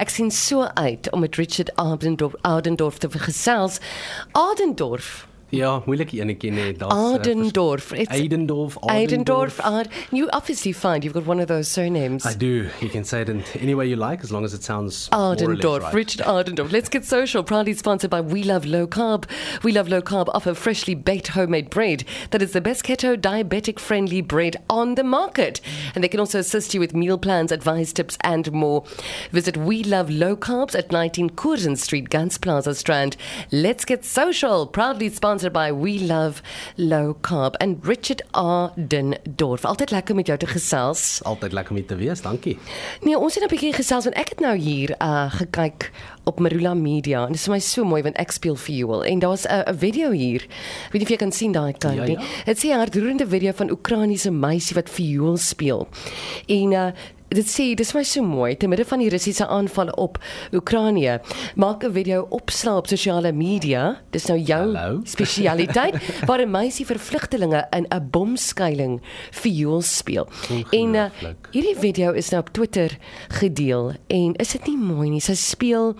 Ek sien so uit om met Richard Adendorf Adendorf te gesels. Adendorf Ja, moeilik enetjie net. Daar's Adendorf. Uh, Eidendorf, Eidendorf. Ad, you obviously find you've got one of those surnames. I do. You can say it in any way you like as long as it sounds Ardendorf, right. Richard Ardendorf. Let's get social. Proudly sponsored by We Love Low Carb. We Love Low Carb offer freshly baked homemade bread that is the best keto diabetic friendly bread on the market. And they can also assist you with meal plans, advice tips, and more. Visit We Love Low Carbs at 19 Curzon Street, Gants Plaza Strand. Let's get social. Proudly sponsored by We Love Low Carb and Richard Ardendorf. Altyd lekker met jou te gesels. Altyd lekker om te wees. Dankie. Nee, ons het 'n bietjie gesels want ek het nou hier uh gekyk op Marula Media en dit is vir my so mooi want ek speel viool en daar's 'n 'n video hier. Ek weet nie of jy kan sien daai kant Ja, nie. ja. Dit sê 'n hartroerende video van Oekraïense meisie wat viool speel. En uh dit sê dis my so mooi te midde van die Russiese aanvalle op Oekraïne. Maak 'n video opslaa op sosiale media. Dis nou jou spesialiteit waar 'n meisie vir vlugtelinge in 'n bomskuiling viool speel. En uh, hierdie video is nou op Twitter gedeel en is dit nie mooi nie? Sy speel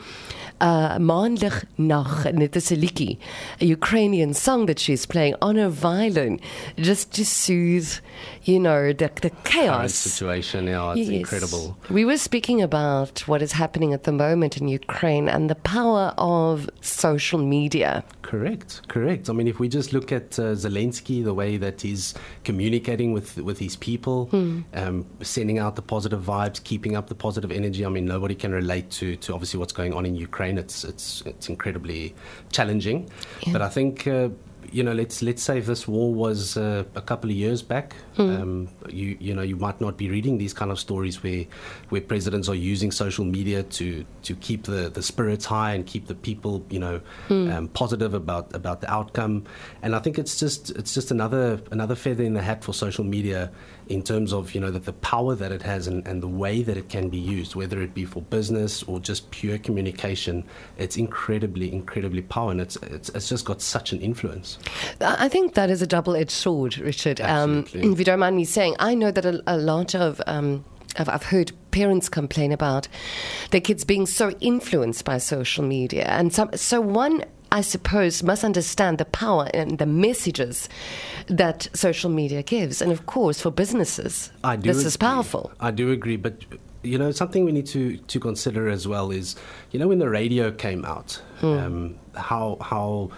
uh maandag nag en dit is 'n liedjie, a Ukrainian song that she's playing on her violin just to soothe, you know, the the chaos. situation, yeah, Yes. Incredible. We were speaking about what is happening at the moment in Ukraine and the power of social media. Correct, correct. I mean, if we just look at uh, Zelensky, the way that he's communicating with with his people, um, sending out the positive vibes, keeping up the positive energy. I mean, nobody can relate to to obviously what's going on in Ukraine. It's it's it's incredibly challenging. Yeah. But I think. Uh, you know, let's let's say if this war was uh, a couple of years back, um, you you know you might not be reading these kind of stories where where presidents are using social media to to keep the, the spirits high and keep the people you know um, positive about about the outcome. And I think it's just it's just another another feather in the hat for social media in terms of you know that the power that it has and, and the way that it can be used, whether it be for business or just pure communication. It's incredibly incredibly powerful, and it's it's, it's just got such an influence. I think that is a double-edged sword, Richard. Um, if you don't mind me saying, I know that a, a lot of um, I've, I've heard parents complain about their kids being so influenced by social media, and some, so one. I suppose must understand the power and the messages that social media gives, and of course for businesses, I do. this is powerful. I do agree, but you know something we need to to consider as well is you know when the radio came out, um, how how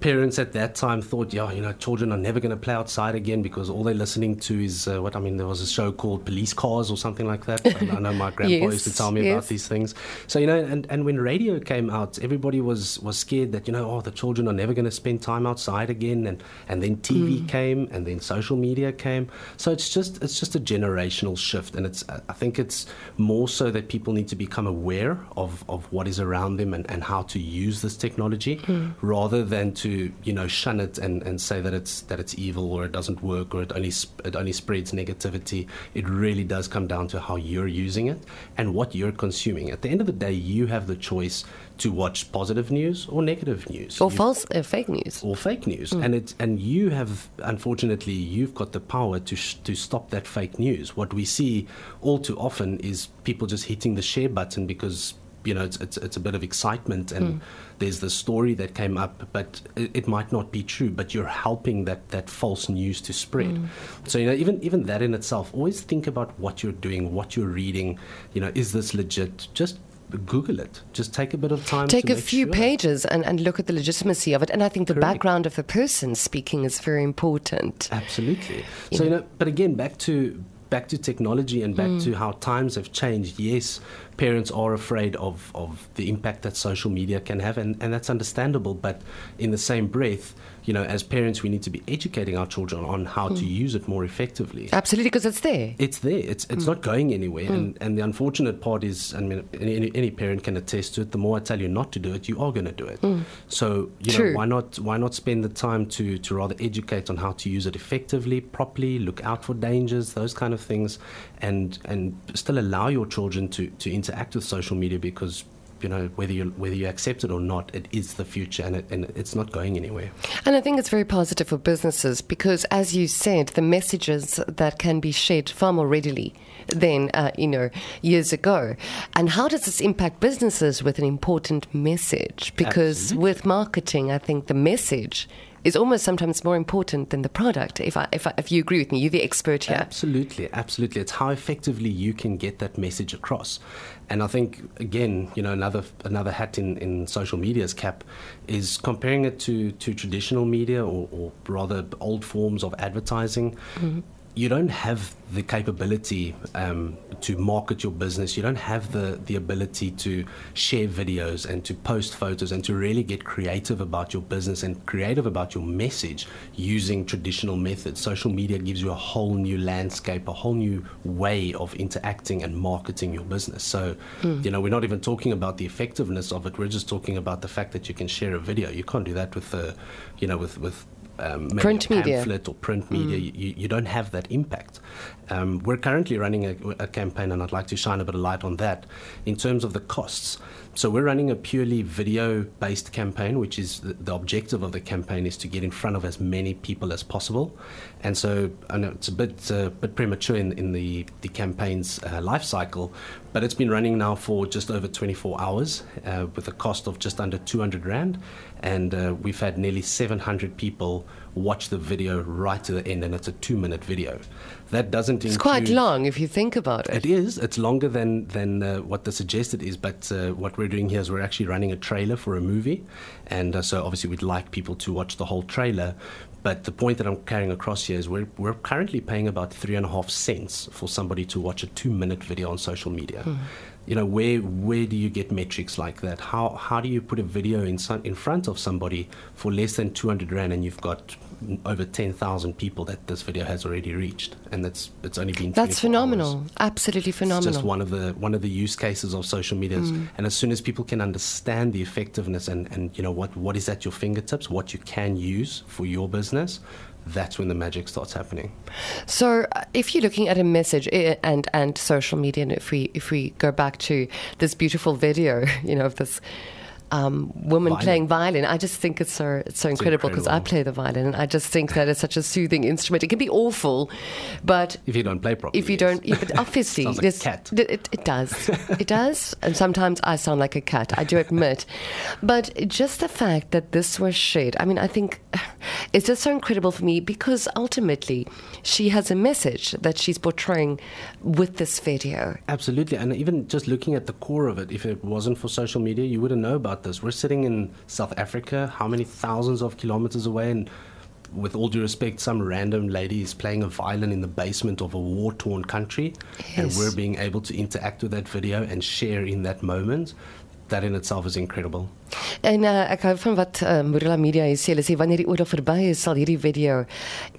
parents at that time thought, yeah, you know, children are never going to play outside again because all they're listening to is uh, what I mean. There was a show called Police Cars or something like that. I know my grandpa used to tell me yes. about these things. So you know, and, and when radio came out, everybody was was scared that you know, oh, the children are never going to spend time outside again, and and then TV came, and then social media came. So it's just it's just a generational shift, and it's I think it's more so that people need to become aware of of what is around them and, and how to use this technology, rather than to you know shun it and, and say that it's that it's evil or it doesn't work or it only sp- it only spreads negativity. It really does come down to how you're using it and what you're consuming. At the end of the day, you have the choice to watch positive news or negative news. Or You- false, uh, fake news. or fake news, and it and you have unfortunately you've got the power to sh- to stop that fake news. What we see all too often is people just hitting the share button because you know it's it's, it's a bit of excitement and hmm. there's the story that came up, but it, it might not be true. But you're helping that that false news to spread. Hmm. So you know even even that in itself, always think about what you're doing, what you're reading. You know, is this legit? Just Google it. Just take a bit of time. Take a few sure. pages and, and look at the legitimacy of it. And I think the Correct. background of the person speaking is very important. Absolutely. So you know, but again, back to back to technology and back hmm. to how times have changed. Yes, parents are afraid of of the impact that social media can have, and and that's understandable. But in the same breath, you know, as parents, we need to be educating our children on how to hmm. use it more effectively. Absolutely, because it's there. It's there. It's it's hmm. not going anywhere. Hmm. And and the unfortunate part is, I mean, any, any- any parent can attest to it. The more I tell you not to do it, you are going to do it. So you True. know, why not why not spend the time to to rather educate on how to use it effectively, properly, look out for dangers, those kind of things, and and still allow your children to to interact with social media because you know whether you whether you accept it or not, it is the future, and it, and it's not going anywhere. And I think it's very positive for businesses because, as you said, the messages that can be shared far more readily than uh, you know years ago. And how does this impact businesses with an important message? Because Absolutely. with marketing, I think the message is almost sometimes more important than the product. If I, if I, if you agree with me, you're the expert here. Absolutely, absolutely. It's how effectively you can get that message across. And I think again, you know, another another hat in, in social media's cap is comparing it to, to traditional media or, or rather old forms of advertising. Mm-hmm you don't have the capability um, to market your business. You don't have the, the ability to share videos and to post photos and to really get creative about your business and creative about your message using traditional methods. Social media gives you a whole new landscape, a whole new way of interacting and marketing your business. So, mm. you know, we're not even talking about the effectiveness of it. We're just talking about the fact that you can share a video. You can't do that with, the, you know, with, with um, print media or print media, mm. you, you don't have that impact. Um, we're currently running a, a, campaign, and I'd like to shine a bit of light on that in terms of the costs. So we're running a purely video-based campaign, which is the, the, objective of the campaign is to get in front of as many people as possible. And so I know it's a bit uh, bit premature in, in the the campaign's uh, life cycle, but it's been running now for just over 24 hours uh, with a cost of just under 200 rand, and uh, we've had nearly 700 people watch the video right to the end, and it's a two-minute video. That doesn't. It's quite long if you think about it. It is. It's longer than than uh, what the suggested is, but uh, what we're doing here is we're actually running a trailer for a movie, and uh, so obviously we'd like people to watch the whole trailer. But the point that I'm carrying across here is we're, we're currently paying about three and a half cents for somebody to watch a two minute video on social media. Mm you know where where do you get metrics like that how how do you put a video in in front of somebody for less than 200 rand and you've got over 10,000 people that this video has already reached and that's it's only been That's phenomenal hours. absolutely phenomenal it's just one of the one of the use cases of social media mm. and as soon as people can understand the effectiveness and and you know what what is at your fingertips what you can use for your business that's when the magic starts happening. So, uh, if you're looking at a message eh, and and social media, and if we if we go back to this beautiful video, you know, of this um, woman violin. playing violin. I just think it's so it's so incredible because I play the violin, and I just think that it's such a soothing instrument. It can be awful, but if you don't play properly, if you don't, yeah, but obviously, like cat. It, it does, it does, and sometimes I sound like a cat. I do admit, but just the fact that this was shared, I mean, I think it's just so incredible for me because ultimately she has a message that she's portraying with this video. Absolutely, and even just looking at the core of it, if it wasn't for social media, you wouldn't know about this. We're sitting in South Africa, how many thousands of kilometers away, and with all due respect, some random lady is playing a violin in the basement of a war torn country, yes. and we're being able to interact with that video and share in that moment. That in itself is incredible. En uh, ek hou van wat uh, Morila Media sê, hulle sê wanneer die oorlog verby is, sal hierdie video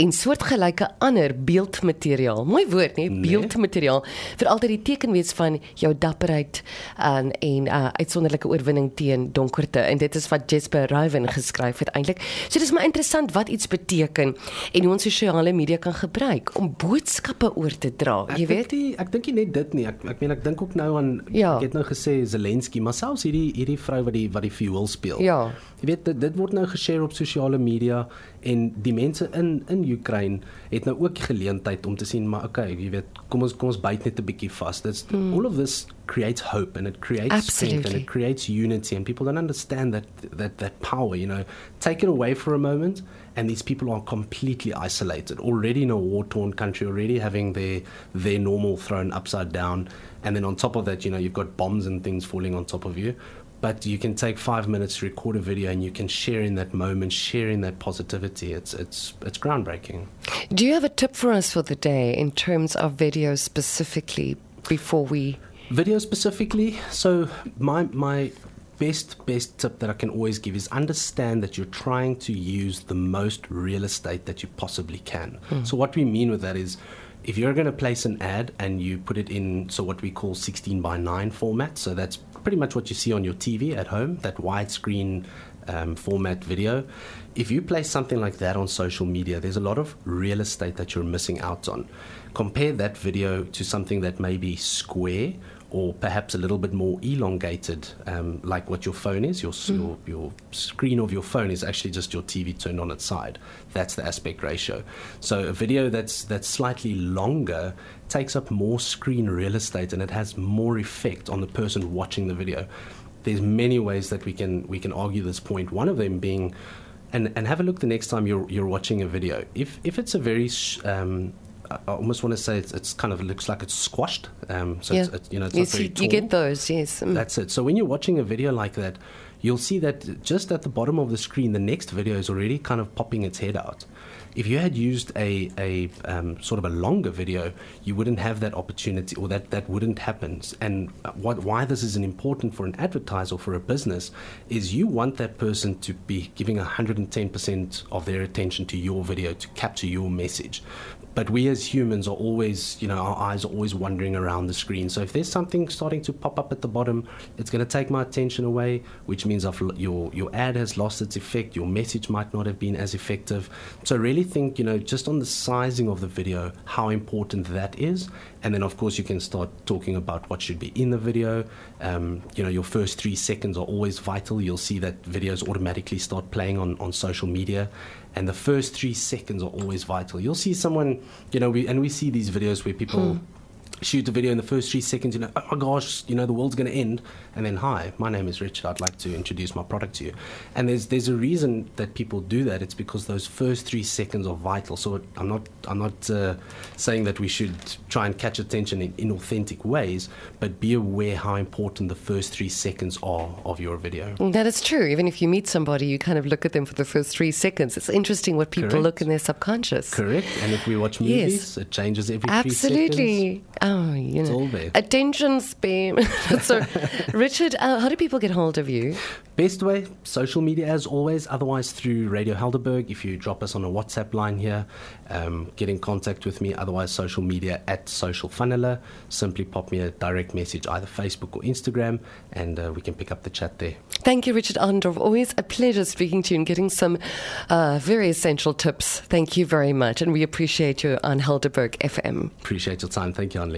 en soortgelyke ander beeldmateriaal, mooi woord nee, beeldmateriaal nee. vir altyd die teken wees van jou dapperheid en en uh, uitsonderlike oorwinning teen donkerte. En dit is wat Jesper Ryven geskryf het eintlik. So dis maar interessant wat iets beteken en hoe ons sosiale media kan gebruik om boodskappe oor te dra. Ek jy weet, die, ek dink nie net dit nie. Ek ek meen ek dink ook nou aan ja. ek het nou gesê Zelensky, maar selfs hierdie hierdie vrou wat die wat die fuel speel. Ja. Jy weet dit, dit word nou geshare op sosiale media en die mense in in Oekraïne het nou ook geleentheid om te sien maar okay, jy weet, kom ons kom ons byt net 'n bietjie vas. Dit's mm. all of this creates hope and it creates Absolutely. strength and it creates unity and people don't understand that that that power, you know. Take it away for a moment and these people are completely isolated already in a war-torn country already having their their normal thrown upside down and then on top of that you know you've got bombs and things falling on top of you but you can take five minutes to record a video and you can share in that moment, share in that positivity. It's it's it's groundbreaking. Do you have a tip for us for the day in terms of video specifically before we video specifically? So my my best best tip that I can always give is understand that you're trying to use the most real estate that you possibly can. Hmm. So what we mean with that is if you're going to place an ad and you put it in so what we call 16 by 9 format so that's pretty much what you see on your TV at home, that widescreen um, format video. If you place something like that on social media, there's a lot of real estate that you're missing out on. Compare that video to something that may be square or perhaps a little bit more elongated, um, like what your phone is. Your, mm. your, your screen of your phone is actually just your TV turned on its side. That's the aspect ratio. So a video that's that's slightly longer takes up more screen real estate and it has more effect on the person watching the video. There's many ways that we can we can argue this point. One of them being and, and have a look the next time you're, you're watching a video. If, if it's a very um, I almost want to say it's, it's, kind of looks like it's squashed. Um, so yeah. it's, it's, you know, it's yes, you, you, get those, yes. Mm. That's it. So when you're watching a video like that, you'll see that just at the bottom of the screen, the next video is already kind of popping its head out. If you had used a, a um, sort of a longer video, you wouldn't have that opportunity or that, that wouldn't happen. And what, why this is important for an advertiser or for a business is you want that person to be giving 110% of their attention to your video to capture your message. But we as humans are always, you know, our eyes are always wandering around the screen. So if there's something starting to pop up at the bottom, it's going to take my attention away, which means I've, your your ad has lost its effect. Your message might not have been as effective. So really think, you know, just on the sizing of the video, how important that is, and then of course you can start talking about what should be in the video. Um, you know, your first three seconds are always vital. You'll see that videos automatically start playing on on social media and the first three seconds are always vital. You'll see someone, you know, we, and we see these videos where people. Hmm shoot the video in the first three seconds, you know, oh my gosh, you know, the world's going to end. And then, hi, my name is Richard. I'd like to introduce my product to you. And there's there's a reason that people do that. It's because those first three seconds are vital. So I'm not I'm not uh, saying that we should try and catch attention in inauthentic ways, but be aware how important the first three seconds are of your video. That is true. Even if you meet somebody, you kind of look at them for the first three seconds. It's interesting what people Correct. look in their subconscious. Correct. And if we watch movies, yes. it changes every Absolutely. Oh, you know. Attention spam. so, Richard, uh, how do people get hold of you? Best way, social media as always, otherwise through Radio Helderberg. If you drop us on a WhatsApp line here, um, get in contact with me. Otherwise, social media at Social Funneler. Simply pop me a direct message, either Facebook or Instagram, and uh, we can pick up the chat there. Thank you, Richard Arndorf. Always a pleasure speaking to you and getting some uh, very essential tips. Thank you very much, and we appreciate you on Helderberg FM. Appreciate your time. Thank you, Anne